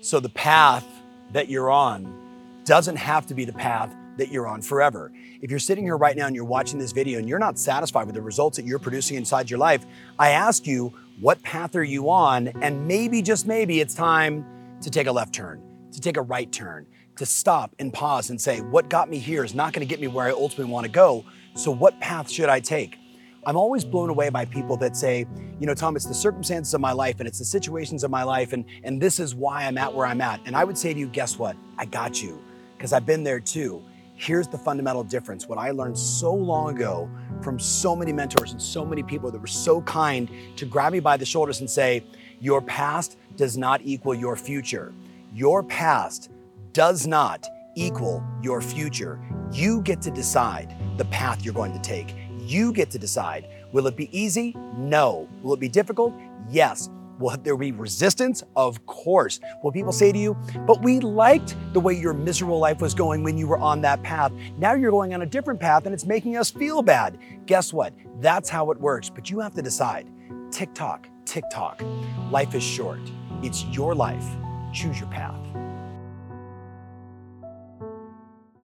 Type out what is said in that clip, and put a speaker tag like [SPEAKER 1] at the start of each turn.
[SPEAKER 1] So the path that you're on doesn't have to be the path that you're on forever. If you're sitting here right now and you're watching this video and you're not satisfied with the results that you're producing inside your life, I ask you, what path are you on? And maybe, just maybe, it's time to take a left turn, to take a right turn, to stop and pause and say, what got me here is not going to get me where I ultimately want to go. So, what path should I take? I'm always blown away by people that say, you know, Tom, it's the circumstances of my life and it's the situations of my life, and, and this is why I'm at where I'm at. And I would say to you, guess what? I got you, because I've been there too. Here's the fundamental difference. What I learned so long ago from so many mentors and so many people that were so kind to grab me by the shoulders and say, Your past does not equal your future. Your past does not equal your future. You get to decide the path you're going to take. You get to decide. Will it be easy? No. Will it be difficult? Yes. Will there be resistance? Of course. Will people say to you, but we liked the way your miserable life was going when you were on that path. Now you're going on a different path and it's making us feel bad. Guess what? That's how it works. But you have to decide. Tick tock, tick tock. Life is short. It's your life. Choose your path.